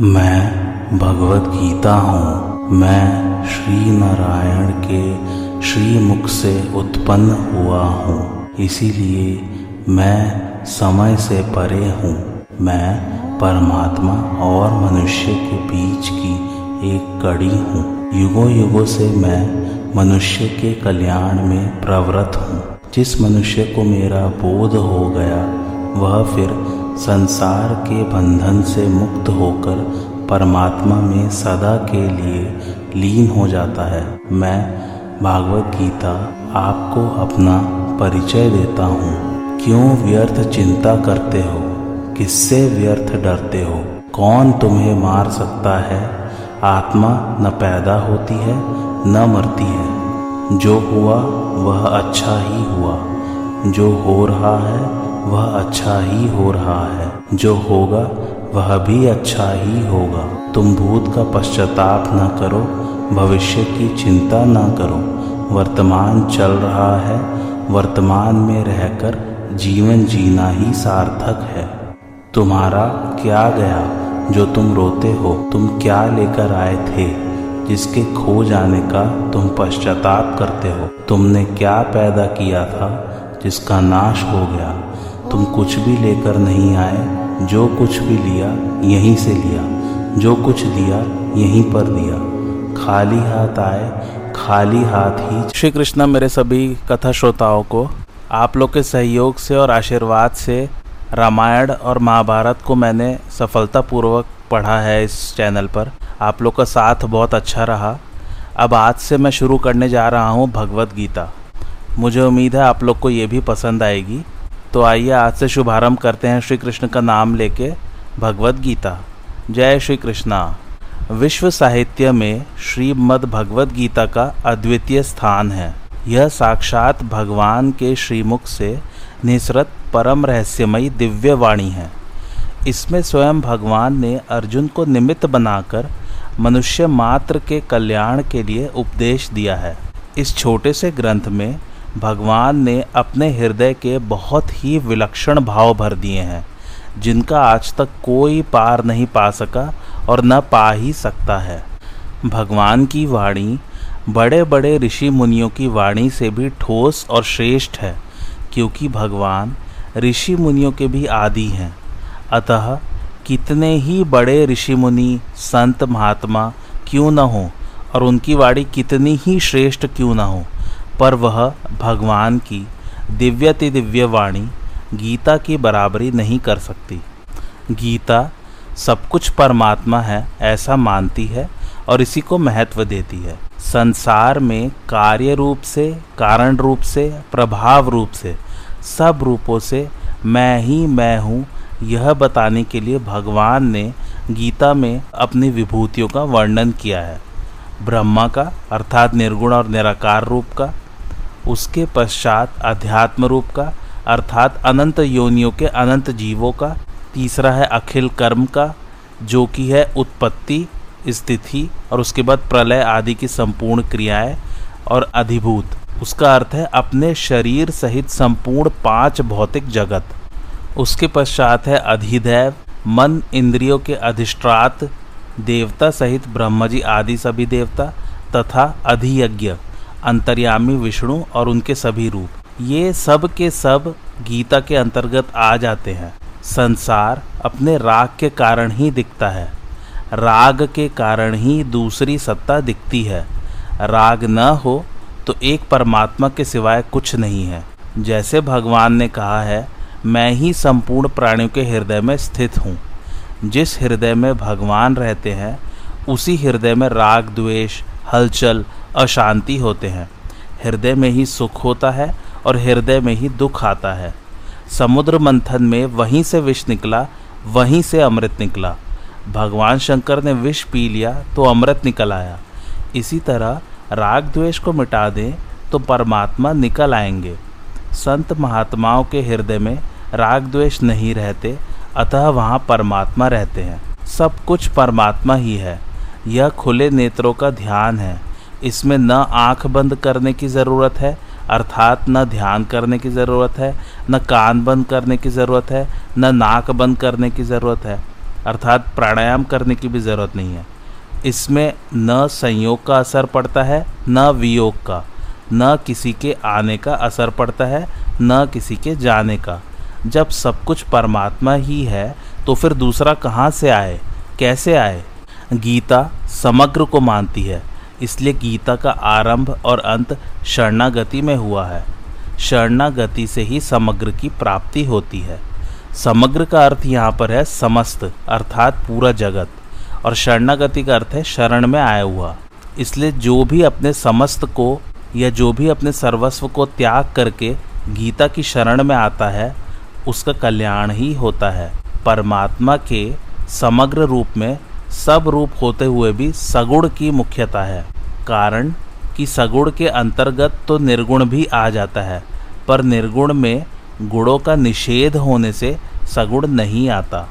मैं भगवत गीता हूँ। मैं श्री नारायण के श्री मुख से उत्पन्न हुआ हूँ। इसीलिए मैं समय से परे हूँ। मैं परमात्मा और मनुष्य के बीच की एक कड़ी हूँ। युगों युगों से मैं मनुष्य के कल्याण में प्रवृत्त हूँ। जिस मनुष्य को मेरा बोध हो गया, वह फिर संसार के बंधन से मुक्त होकर परमात्मा में सदा के लिए लीन हो जाता है। मैं भागवत गीता आपको अपना परिचय देता हूँ। क्यों व्यर्थ चिंता करते हो? किससे व्यर्थ डरते हो? कौन तुम्हें मार सकता है? आत्मा न पैदा होती है, न मरती है। जो हुआ, वह अच्छा ही हुआ। जो हो रहा है वह अच्छा ही हो रहा है। जो होगा, वह भी अच्छा ही होगा। तुम भूत का पश्चाताप न करो, भविष्य की चिंता न करो। वर्तमान चल रहा है। वर्तमान में रहकर जीवन जीना ही सार्थक है। तुम्हारा क्या गया? जो तुम रोते हो, तुम क्या लेकर आए थे? जिसके खो जाने का तुम पश्चाताप करते हो। तुमने क्या पैदा किया था, जिसका नाश हो गया? तुम कुछ भी लेकर नहीं आए, जो कुछ भी लिया, यहीं से लिया। जो कुछ दिया, यहीं पर दिया। खाली हाथ आए, खाली हाथ ही श्री कृष्ण, मेरे सभी कथा श्रोताओं को, आप लोग के सहयोग से और आशीर्वाद से रामायण और महाभारत को मैंने सफलतापूर्वक पढ़ा है इस चैनल पर। आप लोग का साथ बहुत अच्छा रहा। अब आज से मैं शुरू करने जा रहा हूँ भगवत गीता। मुझे उम्मीद है आप लोग को ये भी पसंद आएगी। तो आइए आज से शुभारंभ करते हैं श्री कृष्ण का नाम लेके भगवत गीता। जय श्री कृष्णा विश्व साहित्य में श्रीमद् भगवत गीता का अद्वितीय स्थान है। यह साक्षात भगवान के श्रीमुख से निसरत परम रहस्यमयी दिव्य वाणी है। इसमें स्वयं भगवान ने अर्जुन को निमित्त बनाकर मनुष्य मात्र के कल्याण के लिए उपदेश दिया है। इस छोटे से ग्रंथ में भगवान ने अपने हृदय के बहुत ही विलक्षण भाव भर दिए हैं, जिनका आज तक कोई पार नहीं पा सका और न पा ही सकता है। भगवान की वाणी बड़े बड़े ऋषि मुनियों की वाणी से भी ठोस और श्रेष्ठ है, क्योंकि भगवान ऋषि मुनियों के भी आदि हैं। अतः, कितने ही बड़े ऋषि मुनि, संत महात्मा क्यों न हो और उनकी वाणी कितनी ही श्रेष्ठ क्यों न हो पर वह भगवान की दिव्यति दिव्य वाणी गीता की बराबरी नहीं कर सकती। गीता, सब कुछ परमात्मा है, ऐसा मानती है और इसी को महत्व देती है। संसार में कार्य रूप से, कारण रूप से, प्रभाव रूप से, सब रूपों से मैं ही मैं हूँ, यह बताने के लिए भगवान ने गीता में अपनी विभूतियों का वर्णन किया है। ब्रह्मा का, अर्थात निर्गुण और निराकार रूप का उसके पश्चात अध्यात्म रूप का, अर्थात अनंत योनियों के अनंत जीवों का, तीसरा है अखिल कर्म का, जो कि है उत्पत्ति, स्थिति और उसके बाद प्रलय आदि की संपूर्ण क्रियाएँ और अधिभूत। उसका अर्थ है अपने शरीर सहित संपूर्ण पाँच भौतिक जगत। उसके पश्चात है अधिदैव, मन, इंद्रियों के अधिष्ठात, देवता सहित ब्रह्मजी आदि सभी देवता, तथा अधियज्ञ। अंतर्यामी विष्णु और उनके सभी रूप। ये सब के सब गीता के अंतर्गत आ जाते हैं। संसार अपने राग के कारण ही दिखता है। राग के कारण ही दूसरी सत्ता दिखती है। राग न हो तो एक परमात्मा के सिवाय कुछ नहीं है। जैसे भगवान ने कहा है, मैं ही संपूर्ण प्राणियों के हृदय में स्थित हूँ। जिस हृदय में भगवान रहते हैं, उसी हृदय में राग, द्वेष, हलचल अशांति होते हैं। हृदय में ही सुख होता है और हृदय में ही दुख आता है। समुद्र मंथन में वहीं से विष निकला, वहीं से अमृत निकला। भगवान शंकर ने विष पी लिया तो अमृत निकल आया। इसी तरह राग द्वेष को मिटा दें तो परमात्मा निकल आएँगे। संत महात्माओं के हृदय में राग द्वेष नहीं रहते, अतः वहाँ परमात्मा रहते हैं। सब कुछ परमात्मा ही है। यह खुले नेत्रों का ध्यान है। इसमें न आँख बंद करने की ज़रूरत है, अर्थात न ध्यान करने की ज़रूरत है, न कान बंद करने की ज़रूरत है, न नाक बंद करने की ज़रूरत है, अर्थात प्राणायाम करने की भी ज़रूरत नहीं है। इसमें न संयोग का असर पड़ता है, न वियोग का। न किसी के आने का असर पड़ता है, न किसी के जाने का। जब सब कुछ परमात्मा ही है तो फिर दूसरा कहाँ से आए, कैसे आए? गीता समग्र को मानती है। इसलिए गीता का आरंभ और अंत शरणागति में हुआ है। शरणागति से ही समग्र की प्राप्ति होती है। समग्र का अर्थ यहाँ पर है समस्त, अर्थात पूरा जगत। और शरणागति का अर्थ है शरण में आया हुआ। इसलिए जो भी अपने समस्त को या जो भी अपने सर्वस्व को त्याग करके गीता की शरण में आता है, उसका कल्याण ही होता है। परमात्मा के समग्र रूप में सब रूप होते हुए भी सगुण की मुख्यता है। कारण कि सगुण के अंतर्गत तो निर्गुण भी आ जाता है, पर निर्गुण में गुणों का निषेध होने से सगुण नहीं आता।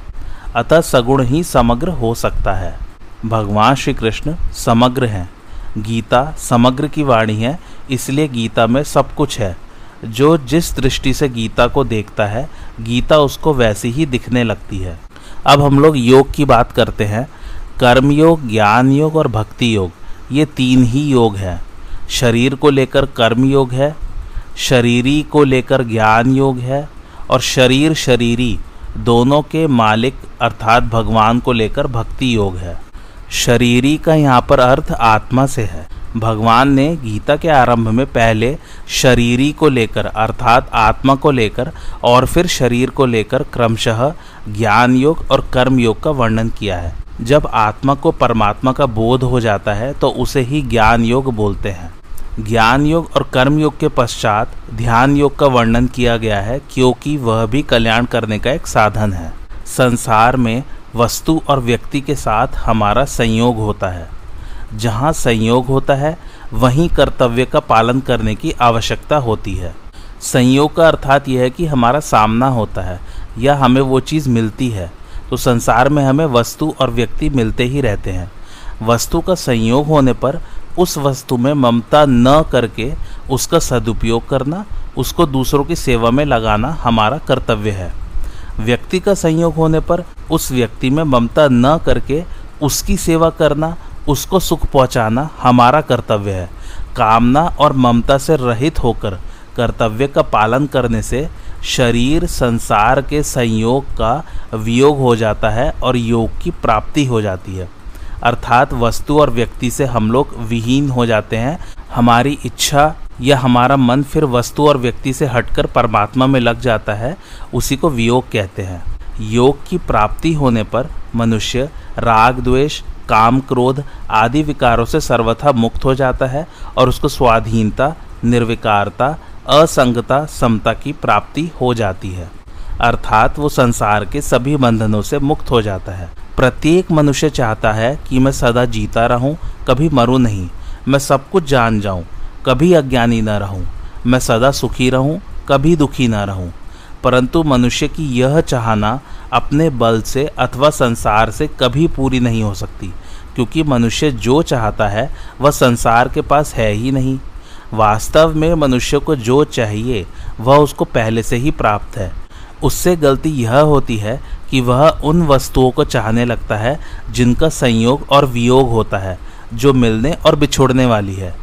अतः सगुण ही समग्र हो सकता है। भगवान श्री कृष्ण समग्र हैं। गीता समग्र की वाणी है, इसलिए गीता में सब कुछ है। जो जिस दृष्टि से गीता को देखता है, गीता उसको वैसी ही दिखने लगती है। अब हम लोग योग की बात करते हैं। कर्म योग ज्ञान योग और भक्ति योग ये तीन ही योग हैं। शरीर को लेकर कर्म योग है, शरीरी को लेकर ज्ञान योग है, और शरीर, शरीरी दोनों के मालिक अर्थात भगवान को लेकर भक्ति योग है। शरीरी का यहाँ पर अर्थ आत्मा से है। भगवान ने गीता के आरंभ में पहले शरीरी को लेकर अर्थात आत्मा को लेकर और फिर शरीर को लेकर क्रमशः ज्ञान योग और कर्म योग का वर्णन किया है। जब आत्मा को परमात्मा का बोध हो जाता है तो उसे ही ज्ञान योग बोलते हैं। ज्ञान योग और कर्म योग के पश्चात ध्यान योग का वर्णन किया गया है, क्योंकि वह भी कल्याण करने का एक साधन है। संसार में वस्तु और व्यक्ति के साथ हमारा संयोग होता है। जहाँ संयोग होता है, वहीं कर्तव्य का पालन करने की आवश्यकता होती है। संयोग का अर्थात यह है कि हमारा सामना होता है, या हमें वो चीज़ मिलती है। तो संसार में हमें वस्तु और व्यक्ति मिलते ही रहते हैं। वस्तु का संयोग होने पर उस वस्तु में ममता न करके उसका सदुपयोग करना, उसको दूसरों की सेवा में लगाना हमारा कर्तव्य है। व्यक्ति का संयोग होने पर उस व्यक्ति में ममता न करके उसकी सेवा करना, उसको सुख पहुंचाना हमारा कर्तव्य है। कामना और ममता से रहित होकर कर्तव्य का पालन करने से शरीर संसार के संयोग का वियोग हो जाता है और योग की प्राप्ति हो जाती है। अर्थात वस्तु और व्यक्ति से हम लोग विहीन हो जाते हैं। हमारी इच्छा या हमारा मन फिर वस्तु और व्यक्ति से हटकर परमात्मा में लग जाता है, उसी को वियोग कहते हैं। योग की प्राप्ति होने पर मनुष्य राग, द्वेष, काम, क्रोध आदि विकारों से सर्वथा मुक्त हो जाता है और उसको स्वाधीनता, निर्विकारता असंगता, समता की प्राप्ति हो जाती है। अर्थात वो संसार के सभी बंधनों से मुक्त हो जाता है। प्रत्येक मनुष्य चाहता है कि मैं सदा जीता रहूँ, कभी मरूं नहीं। मैं सब कुछ जान जाऊँ, कभी अज्ञानी न रहूँ। मैं सदा सुखी रहूँ, कभी दुखी न रहूँ। परंतु मनुष्य की यह चाहना अपने बल से अथवा संसार से कभी पूरी नहीं हो सकती, क्योंकि मनुष्य जो चाहता है, वह संसार के पास है ही नहीं। वास्तव में मनुष्य को जो चाहिए, वह उसको पहले से ही प्राप्त है। उससे गलती यह होती है कि वह उन वस्तुओं को चाहने लगता है, जिनका संयोग और वियोग होता है, जो मिलने और बिछोड़ने वाली है।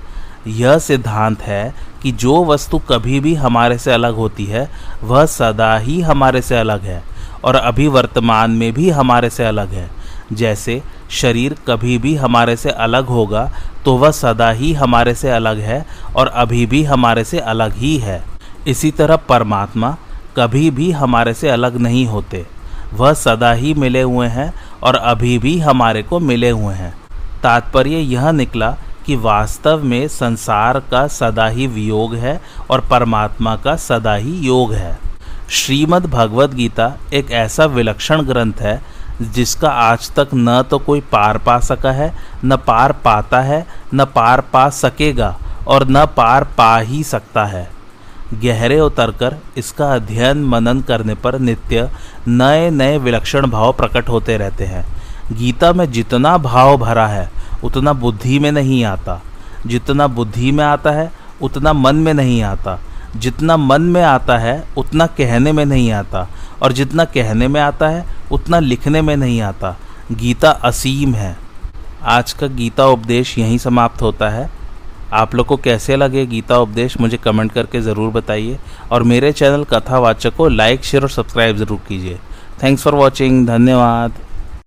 यह सिद्धांत है कि जो वस्तु कभी भी हमारे से अलग होती है, वह सदा ही हमारे से अलग है, और अभी वर्तमान में भी हमारे से अलग है। जैसे शरीर कभी भी हमारे से अलग होगा तो वह सदा ही हमारे से अलग है और अभी भी हमारे से अलग ही है। इसी तरह परमात्मा कभी भी हमारे से अलग नहीं होते। वह सदा ही मिले हुए हैं और अभी भी हमारे को मिले हुए हैं। तात्पर्य यह निकला कि वास्तव में संसार का सदा ही वियोग है और परमात्मा का सदा ही योग है। श्रीमद् भगवद गीता एक ऐसा विलक्षण ग्रंथ है जिसका आज तक न तो कोई पार पा सका है, न पार पाता है, न पार पा सकेगा और न पार पा ही सकता है। गहरे उतरकर इसका अध्ययन मनन करने पर नित्य नए नए विलक्षण भाव प्रकट होते रहते हैं। गीता में जितना भाव भरा है, उतना बुद्धि में नहीं आता। जितना बुद्धि में आता है, उतना मन में नहीं आता। जितना मन में आता है, उतना कहने में नहीं आता। और जितना कहने में आता है उतना लिखने में नहीं आता। गीता असीम है। आज का गीता उपदेश यहीं समाप्त होता है। आप लोग को कैसे लगे गीता उपदेश, मुझे कमेंट करके ज़रूर बताइए। और मेरे चैनल कथावाचक को लाइक, शेयर और सब्सक्राइब ज़रूर कीजिए। थैंक्स फॉर वॉचिंग धन्यवाद।